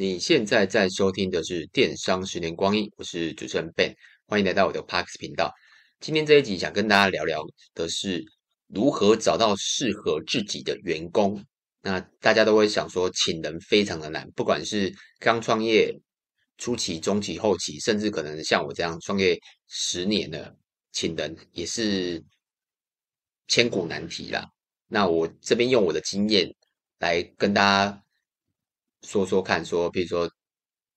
你现在在收听的是《电商十年光阴》，我是主持人 Ben，欢迎来到我的 Parks 频道。今天这一集想跟大家聊聊的是如何找到适合自己的员工。那大家都会想说，请人非常的难，不管是刚创业初期、中期、后期，甚至可能像我这样创业十年了，请人也是千古难题啦。那我这边用我的经验来跟大家。说说看，说比如说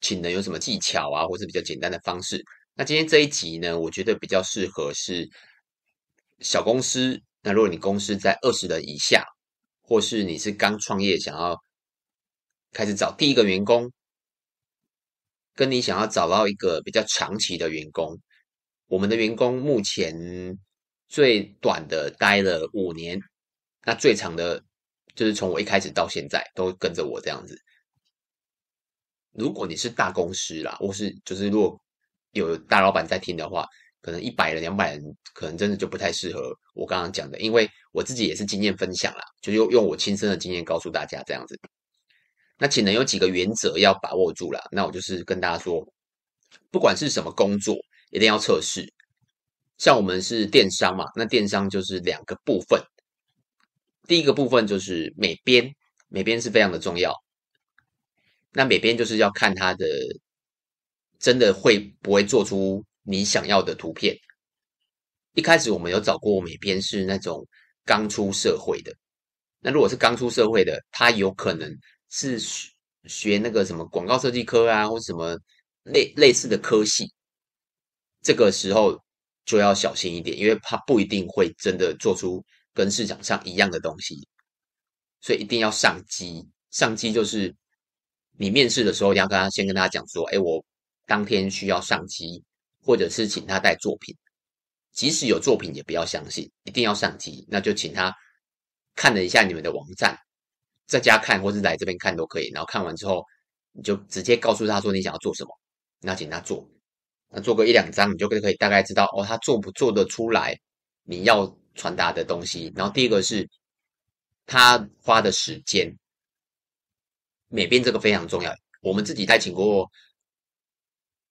请人有什么技巧啊，或是比较简单的方式。那今天这一集呢，我觉得比较适合是小公司。那如果你公司在二十人以下，或是你是刚创业，想要开始找第一个员工，跟你想要找到一个比较长期的员工，我们的员工目前最短的待了五年，那最长的就是从我一开始到现在都跟着我这样子。如果你是大公司啦，或是就是如果有大老板在听的话，可能一百人、两百人，可能真的就不太适合我刚刚讲的，因为我自己也是经验分享啦，就用用我亲身的经验告诉大家这样子。那请能有几个原则要把握住啦，那我就是跟大家说，不管是什么工作，一定要测试。像我们是电商嘛，那电商就是两个部分，第一个部分就是美编，美编是非常的重要。那美编就是要看他的真的会不会做出你想要的图片。一开始我们有找过美编是那种刚出社会的，那如果是刚出社会的，他有可能是学那个什么广告设计科啊，或什么类类似的科系，这个时候就要小心一点，因为他不一定会真的做出跟市场上一样的东西，所以一定要上机。上机就是。你面试的时候，你要跟他先跟他讲说，哎，我当天需要上机，或者是请他带作品。即使有作品，也不要相信，一定要上机。那就请他看了一下你们的网站，在家看或是来这边看都可以。然后看完之后，你就直接告诉他说你想要做什么，那请他做。那做个一两张，你就可以大概知道哦，他做不做得出来你要传达的东西。然后第一个是他花的时间。美编这个非常重要，我们自己带请过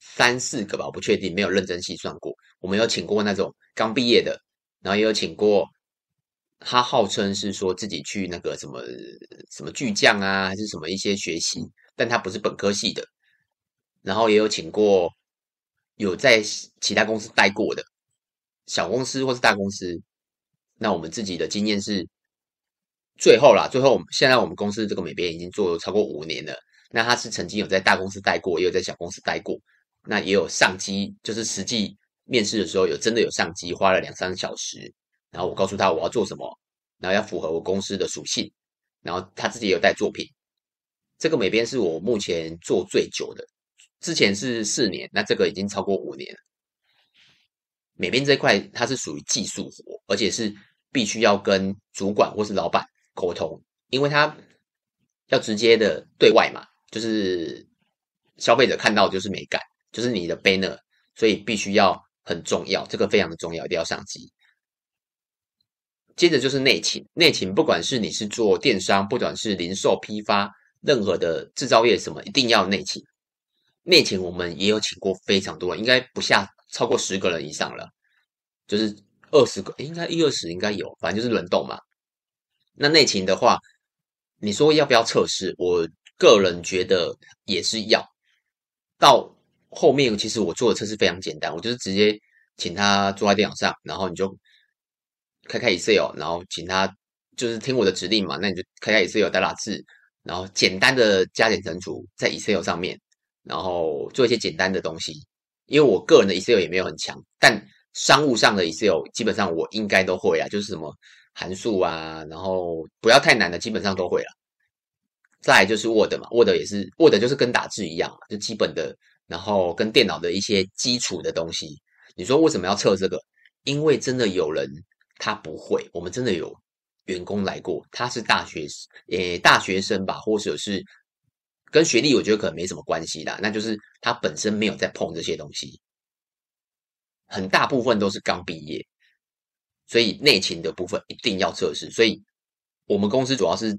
三四个吧，我不确定，没有认真细算过。我们有请过那种刚毕业的，然后也有请过他号称是说自己去那个什么什么巨匠啊，还是什么一些学习，但他不是本科系的。然后也有请过有在其他公司待过的小公司或是大公司。那我们自己的经验是。最后啦，最后我们现在我们公司这个美编已经做了超过五年了。那他是曾经有在大公司待过，也有在小公司待过。那也有上机，就是实际面试的时候有真的有上机，花了两三小时。然后我告诉他我要做什么，然后要符合我公司的属性。然后他自己也有带作品。这个美编是我目前做最久的，之前是四年，那这个已经超过五年。美编这一块它是属于技术活，而且是必须要跟主管或是老板。沟通，因为他要直接的对外嘛，就是消费者看到就是美感，就是你的 banner，所以必须要很重要，这个非常的重要，一定要上机。接着就是内勤，内勤不管是你是做电商，不管是零售批发，任何的制造业什么，一定要内勤。内勤我们也有请过非常多，应该不下超过十个人以上了，就是二十个，应该一二十应该有，反正就是轮动嘛。那内勤的话，你说要不要测试？我个人觉得也是要。到后面，其实我做的测试非常简单，我就是直接请他坐在电脑上，然后你就开开 Excel，然后请他就是听我的指令嘛，那你就开开 Excel 打打字，然后简单的加减乘除在 Excel 上面，然后做一些简单的东西。因为我个人的 Excel 也没有很强，但商务上的 Excel 基本上我应该都会啊，就是什么。函数啊，然后不要太难的，基本上都会了。再就是 Word 嘛，Word 也是 Word 就是跟打字一样，就基本的，然后跟电脑的一些基础的东西。你说为什么要测这个？因为真的有人他不会，我们真的有员工来过，他是大学诶大学生吧，或者是跟学历我觉得可能没什么关系啦，那就是他本身没有在碰这些东西，很大部分都是刚毕业。所以内勤的部分一定要测试，所以我们公司主要是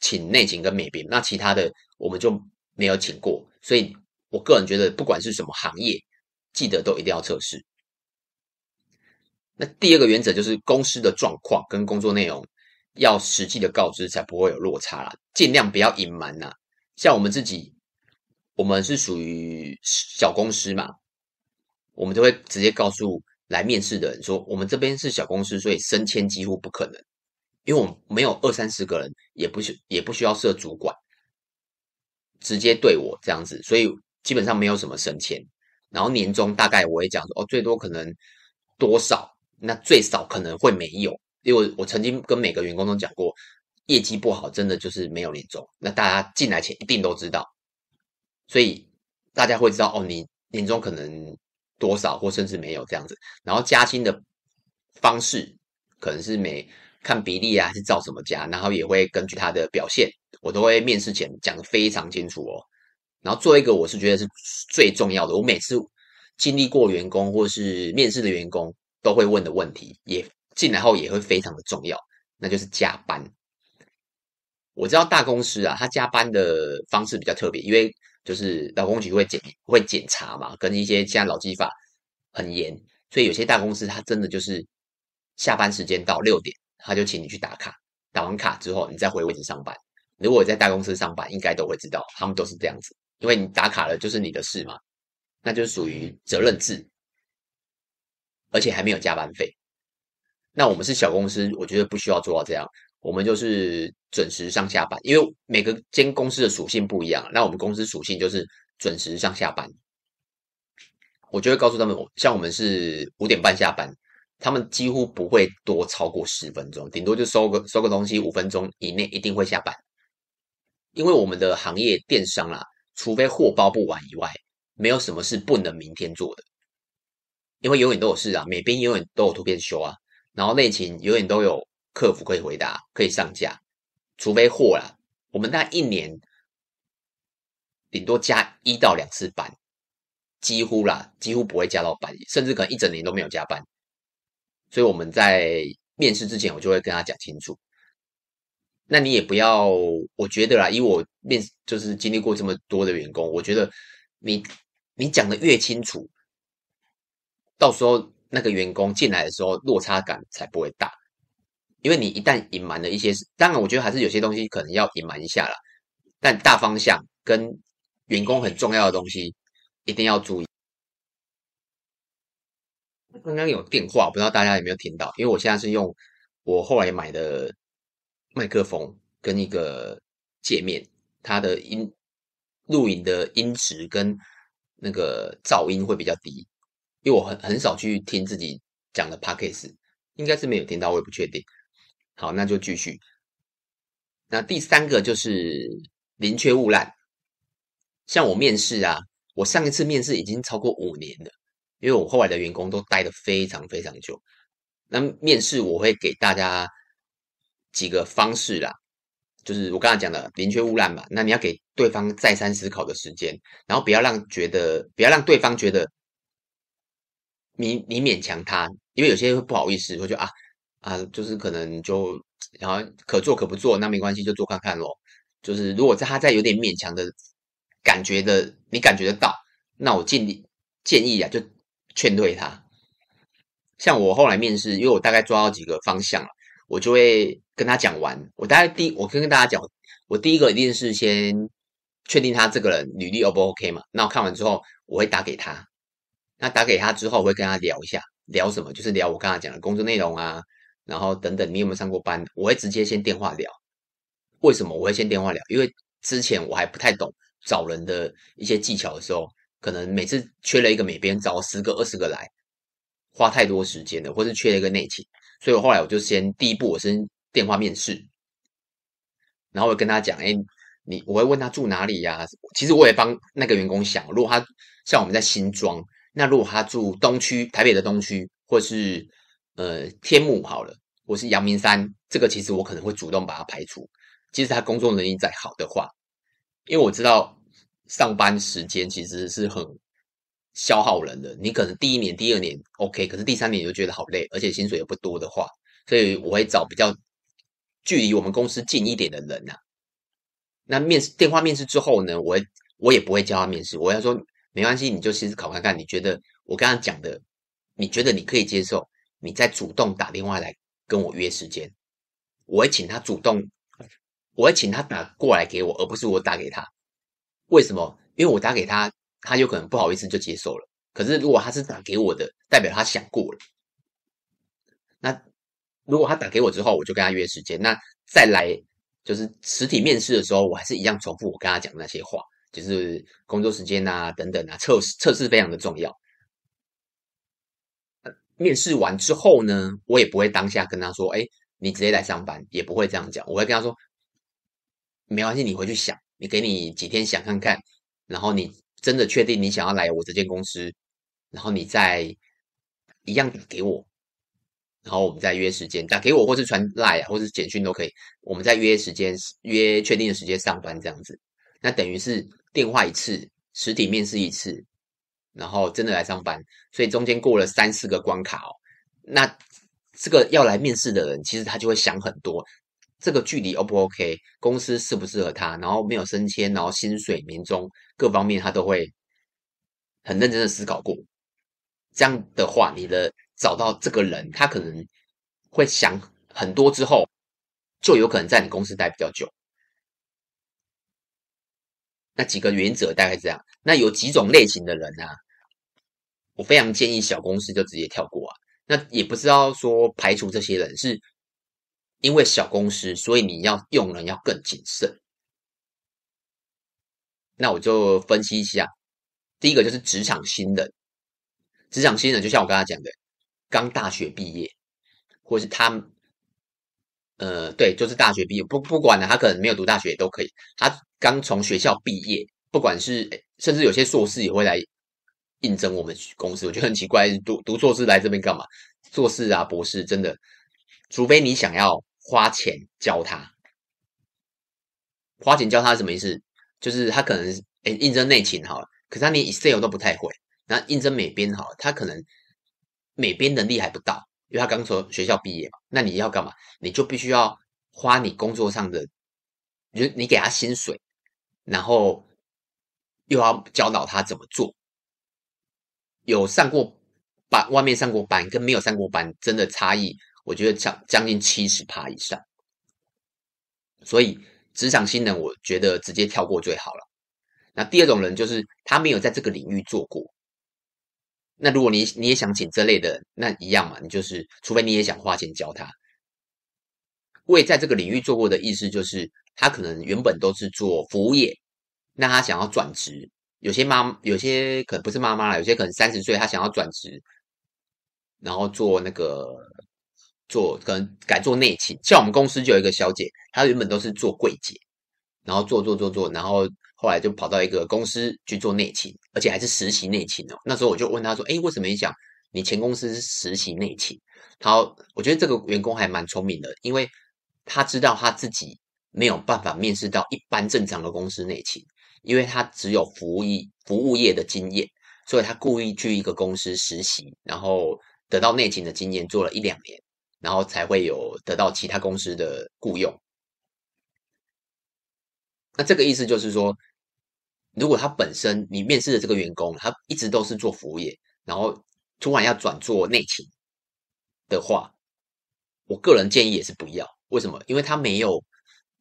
请内勤跟美编，那其他的我们就没有请过，所以我个人觉得，不管是什么行业，记得都一定要测试。那第二个原则就是公司的状况跟工作内容要实际的告知，才不会有落差啦。尽量不要隐瞒呐。像我们自己，我们是属于小公司嘛，我们就会直接告诉来面试的人说，我们这边是小公司，所以升迁几乎不可能，因为我们没有二三十个人，也不需也不需要设主管，直接对我这样子，所以基本上没有什么升迁。然后年终大概我也讲说，哦，最多可能多少，那最少可能会没有，因为我曾经跟每个员工都讲过，业绩不好真的就是没有年终。那大家进来前一定都知道，所以大家会知道哦，你年终可能多少或甚至没有这样子。然后加薪的方式可能是每看比例啊，还是照什么加，然后也会根据他的表现，我都会面试前讲得非常清楚哦。然后做一个，我是觉得是最重要的。我每次经历过员工或是面试的员工都会问的问题，也进来后也会非常的重要，那就是加班。我知道大公司啊，他加班的方式比较特别，因为就是劳工局会检会检查嘛，跟一些现在劳基法很严，所以有些大公司他真的就是下班时间到六点，他就请你去打卡，打完卡之后你再回位置上班。如果在大公司上班，应该都会知道，他们都是这样子。因为你打卡了，就是你的事嘛，那就属于责任制，而且还没有加班费。那我们是小公司，我觉得不需要做到这样，我们就是准时上下班。因为每个间公司的属性不一样，那我们公司属性就是准时上下班。我就会告诉他们，像我们是五点半下班，他们几乎不会多超过十分钟，顶多就收个收个东西，五分钟以内一定会下班。因为我们的行业电商啦。除非货包不完以外，没有什么是不能明天做的，因为永远都有事啊，每边永远都有图片修啊，然后内勤永远都有客服可以回答，可以上架。除非货啦，我们大概一年顶多加一到两次班，几乎啦，几乎不会加到班，甚至可能一整年都没有加班。所以我们在面试之前，我就会跟他讲清楚。那你也不要，我觉得啦，以我面就是经历过这么多的员工，我觉得你你讲的越清楚，到时候那个员工进来的时候落差感才不会大。因为你一旦隐瞒了一些事，当然我觉得还是有些东西可能要隐瞒一下啦，但大方向跟员工很重要的东西一定要注意。刚刚有电话，不知道大家有没有听到？因为我现在是用我后来买的。麦克风跟一个界面，它的音录影的音质跟那个噪音会比较低，因为我很很少去听自己讲的 Podcast，应该是没有听到，我也不确定。好，那就继续。那第三个就是宁缺毋滥，像我面试啊，我上一次面试已经超过五年了，因为我后来的员工都待得非常非常久。那面试我会给大家。几个方式啦，就是我刚才讲的宁缺毋滥嘛。那你要给对方再三思考的时间，然后不要让觉得，不要让对方觉得你你勉强他，因为有些人会不好意思，会觉得啊啊，就是可能就然后可做可不做，那没关系，就做看看咯。就是如果他在有点勉强的感觉的，你感觉得到，那我尽力建议啊，就劝退他。像我后来面试，因为我大概抓到几个方向了。我就会跟他讲完，我大概第我跟跟大家讲，我第一个一定是先确定他这个人履历 O 不 OK 嘛？那我看完之后，我会打给他。那打给他之后，我会跟他聊一下，聊什么？就是聊我刚才讲的工作内容啊，然后等等，你有没有上过班？我会直接先电话聊。为什么我会先电话聊？因为之前我还不太懂找人的一些技巧的时候，可能每次缺了一个美编，找十个、二十个来，花太多时间了，或是缺了一个内勤。所以我后来我就先第一步，我先电话面试，然后我跟他讲，哎，你我会问他住哪里呀？其实我也帮那个员工想，如果他像我们在新庄，那如果他住东区，台北的东区，或是呃天母好了，或是阳明山，这个其实我可能会主动把他排除。其实他工作能力再好的话，因为我知道上班时间其实是很。消耗人的，你可能第一年、第二年 OK，可是第三年就觉得好累，而且薪水也不多的话，所以我会找比较距离我们公司近一点的人呐、啊。那面试电话面试之后呢，我会我也不会叫他面试。我要说没关系，你就先考看看，你觉得我刚刚讲的，你觉得你可以接受，你再主动打电话来跟我约时间。我会请他主动，我会请他打过来给我，而不是我打给他。为什么？因为我打给他，他有可能不好意思就接受了。可是如果他是打给我的，代表他想过了。那如果他打给我之后，我就跟他约时间。那再来就是实体面试的时候，我还是一样重复我跟他讲的那些话，就是工作时间啊等等啊，测试测试非常的重要。面试完之后呢，我也不会当下跟他说：“哎。”你直接来上班也不会这样讲，我会跟他说，没关系，你回去想，你给你几天想看看，然后你真的确定你想要来我这间公司，然后你再一样给我，然后我们再约时间，打给我或是传 Line 或是简讯都可以，我们再约时间，约确定的时间上班这样子，那等于是电话一次，实体面试一次，然后真的来上班，所以中间过了三四个关卡哦，那。这个要来面试的人，其实他就会想很多，这个距离 O 不 OK，公司适不适合他，然后没有升迁，然后薪水、年终各方面他都会很认真的思考过。这样的话，你的找到这个人，他可能会想很多之后，就有可能在你公司待比较久。那几个原则大概这样。那有几种类型的人呢、啊？我非常建议小公司就直接跳过啊。那也不知道说排除这些人，是因为小公司，所以你要用人要更谨慎。那我就分析一下，第一个就是职场新人，职场新人就像我刚才讲的，刚大学毕业，或是他，呃，对，就是大学毕业，不不管呢，他可能没有读大学也都可以，他刚从学校毕业，不管是甚至有些硕士也会来。应征我们公司，我觉得很奇怪，读读硕士来这边干嘛？硕士啊，博士，真的，除非你想要花钱教他，花钱教他什么意思？就是他可能诶应征内勤好了，可是他连 Excel 都不太会。那应征美编好了，他可能美编能力还不到，因为他刚从学校毕业嘛。那你要干嘛？你就必须要花你工作上的，就你给他薪水，然后又要教导他怎么做。有上过班，外面上过班跟没有上过班，真的差异，我觉得将将近七十趴以上。所以职场新人，我觉得直接跳过最好了。那第二种人就是他没有在这个领域做过。那如果你你也想请这类的，那一样嘛，你就是除非你也想花钱教他。我也在这个领域做过的意思就是，他可能原本都是做服务业，那他想要转职。有些妈，有些可能不是妈妈啦，有些可能三十岁，他想要转职，然后做那个做可能改做内勤。像我们公司就有一个小姐，她原本都是做柜姐，然后做做做做，然后后来就跑到一个公司去做内勤，而且还是实习内勤哦。那时候我就问他说：“诶，为什么你想你前公司是实习内勤？”好，我觉得这个员工还蛮聪明的，因为他知道他自己没有办法面试到一般正常的公司内勤。因为他只有服务业服务业的经验，所以他故意去一个公司实习，然后得到内勤的经验，做了一两年，然后才会有得到其他公司的雇佣。那这个意思就是说，如果他本身你面试的这个员工，他一直都是做服务业，然后突然要转做内勤的话，我个人建议也是不要。为什么？因为他没有。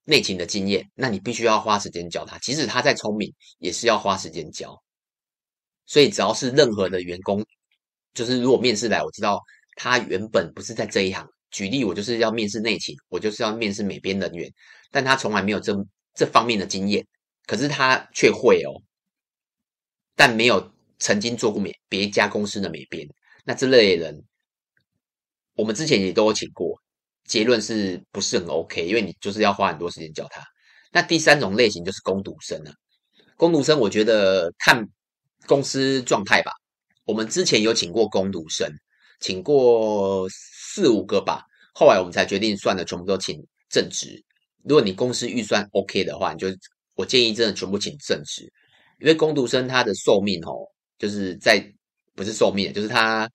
内勤的经验，那你必须要花时间教他。即使他再聪明，也是要花时间教。所以，只要是任何的员工，就是如果面试来，我知道他原本不是在这一行。举例，我就是要面试内勤，我就是要面试美编人员，但他从来没有这这方面的经验，可是他却会哦，但没有曾经做过美别家公司的美编。那这类人，我们之前也都有请过。结论是不是很 OK？因为你就是要花很多时间教他。那第三种类型就是攻读生了。攻读生，我觉得看公司状态吧。我们之前有请过攻读生，请过四五个吧。后来我们才决定算了，全部都请正职。如果你公司预算 OK 的话，你就我建议真的全部请正职，因为工读生他的寿命哦，就是在不是寿命，就是他。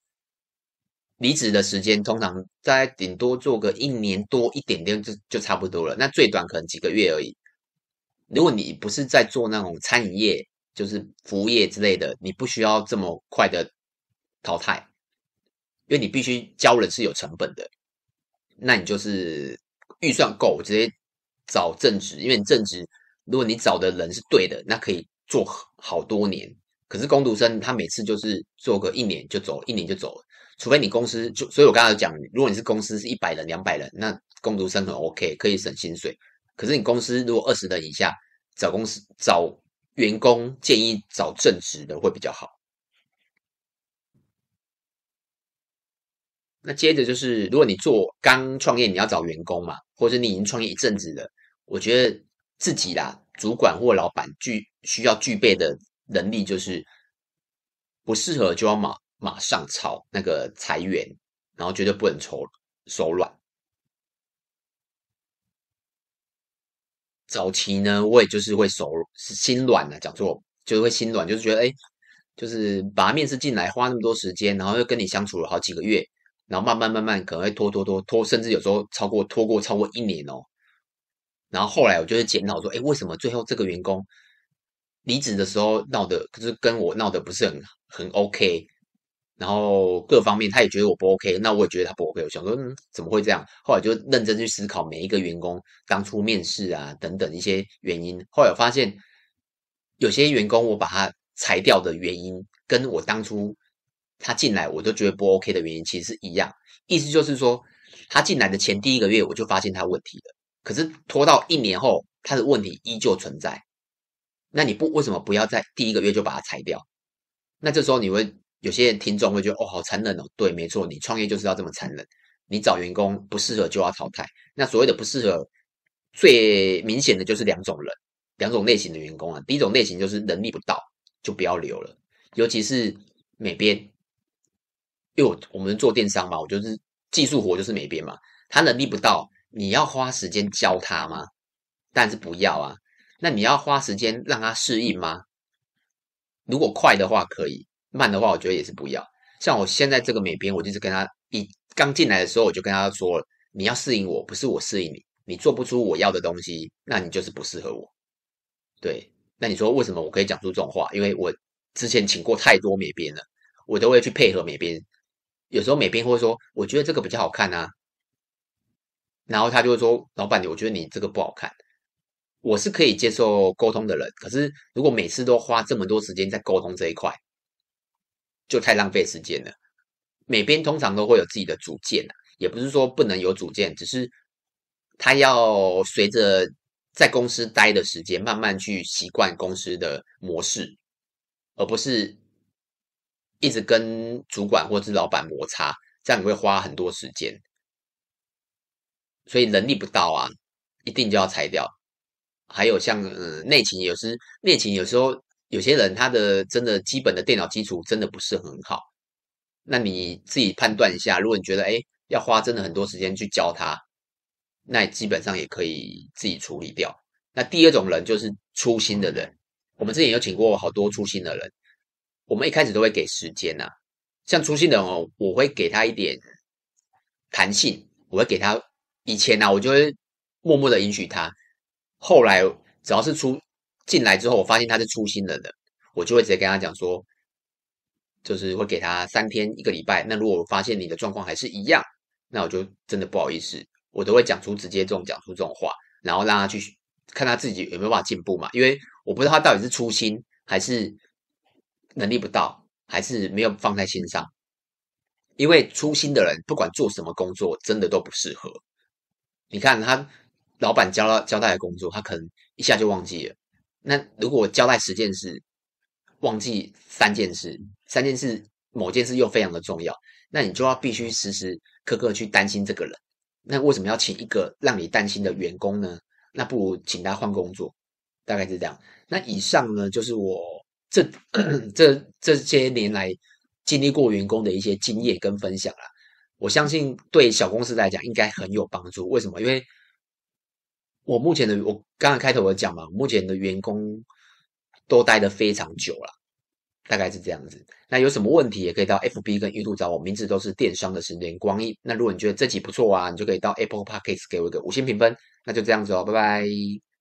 离职的时间通常在顶多做个一年多一点点就就差不多了，那最短可能几个月而已。如果你不是在做那种餐饮业就是服务业之类的，你不需要这么快的淘汰，因为你必须教人是有成本的。那你就是预算够，直接找正职，因为你正职，如果你找的人是对的，那可以做好多年。可是工读生他每次就是做个一年就走，一年就走了，除非你公司就，所以我刚才讲，如果你是公司是一百人、两百人，那工读生很 OK，可以省薪水。可是你公司如果二十人以下，找公司找员工建议找正职的会比较好。那接着就是，如果你做刚创业，你要找员工嘛，或者你已经创业一阵子了，我觉得自己啦，主管或老板具需要具备的能力就是，不适合就要马马上炒那个裁员，然后绝对不能手手软。早期呢，我也就是会手心软的，讲错，就是会心软，就是觉得哎，就是把他面试进来，花那么多时间，然后又跟你相处了好几个月。然后慢慢慢慢可能会拖拖拖拖，甚至有时候超过拖过超过一年哦。然后后来我就会检讨说，哎，为什么最后这个员工离职的时候闹的，可是跟我闹的不是很很 OK，然后各方面他也觉得我不 OK，那我也觉得他不 OK。我想说，嗯，怎么会这样？后来就认真去思考每一个员工当初面试啊等等一些原因。后来我发现，有些员工我把他裁掉的原因，跟我当初。他进来我都觉得不 OK 的原因其实是一样，意思就是说，他进来的前第一个月我就发现他问题了，可是拖到一年后，他的问题依旧存在。那你不为什么不要在第一个月就把它裁掉？那这时候你会有些人听众会觉得哦，好残忍哦。对，没错，你创业就是要这么残忍，你找员工不适合就要淘汰。那所谓的不适合，最明显的就是两种人，两种类型的员工啊。第一种类型就是能力不到，就不要留了，尤其是美编。因为我我们做电商嘛，我就是技术活就是美编嘛，他能力不到，你要花时间教他吗？但是不要啊。那你要花时间让他适应吗？如果快的话可以，慢的话我觉得也是不要。像我现在这个美编，我就是跟他一刚进来的时候我就跟他说了，你要适应我，不是我适应你。你做不出我要的东西，那你就是不适合我。对，那你说为什么我可以讲出这种话？因为我之前请过太多美编了，我都会去配合美编。有时候美编会说：“我觉得这个比较好看啊。”然后他就会说：“老板，我觉得你这个不好看。”我是可以接受沟通的人，可是如果每次都花这么多时间在沟通这一块，就太浪费时间了。每边通常都会有自己的主见，也不是说不能有主见，只是他要随着在公司待的时间，慢慢去习惯公司的模式，而不是。一直跟主管或者是老板摩擦，这样你会花很多时间，所以能力不到啊，一定就要裁掉。还有像嗯内勤，有时内勤有时候有些人他的真的基本的电脑基础真的不是很好，那你自己判断一下，如果你觉得哎要花真的很多时间去教他，那基本上也可以自己处理掉。那第二种人就是粗心的人，我们之前有请过好多粗心的人。我们一开始都会给时间呐，像粗心的人哦，我会给他一点弹性，我会给他以前呐，我就会默默的允许他。后来只要是出进来之后，我发现他是粗心了的，我就会直接跟他讲说，就是会给他三天一个礼拜。那如果我发现你的状况还是一样，那我就真的不好意思，我都会讲出直接这种讲出这种话，然后让他去看他自己有没有办法进步嘛。因为我不知道他到底是粗心还是。能力不到，还是没有放在心上，因为粗心的人不管做什么工作，真的都不适合。你看他老板交交代的工作，他可能一下就忘记了。那如果交代十件事，忘记三件事，三件事某件事又非常的重要，那你就要必须时时刻刻去担心这个人。那为什么要请一个让你担心的员工呢？那不如请他换工作，大概是这样。那以上呢，就是我。这这这些年来经历过员工的一些经验跟分享啦，我相信对小公司来讲应该很有帮助。为什么？因为我目前的我刚刚开头我讲嘛，目前的员工都待得非常久了，大概是这样子。那有什么问题也可以到 FB 跟 YouTube 找我，名字都是电商的十年光阴。那如果你觉得这集不错啊，你就可以到 Apple Podcast 给我一个五星评分。那就这样子哦，拜拜。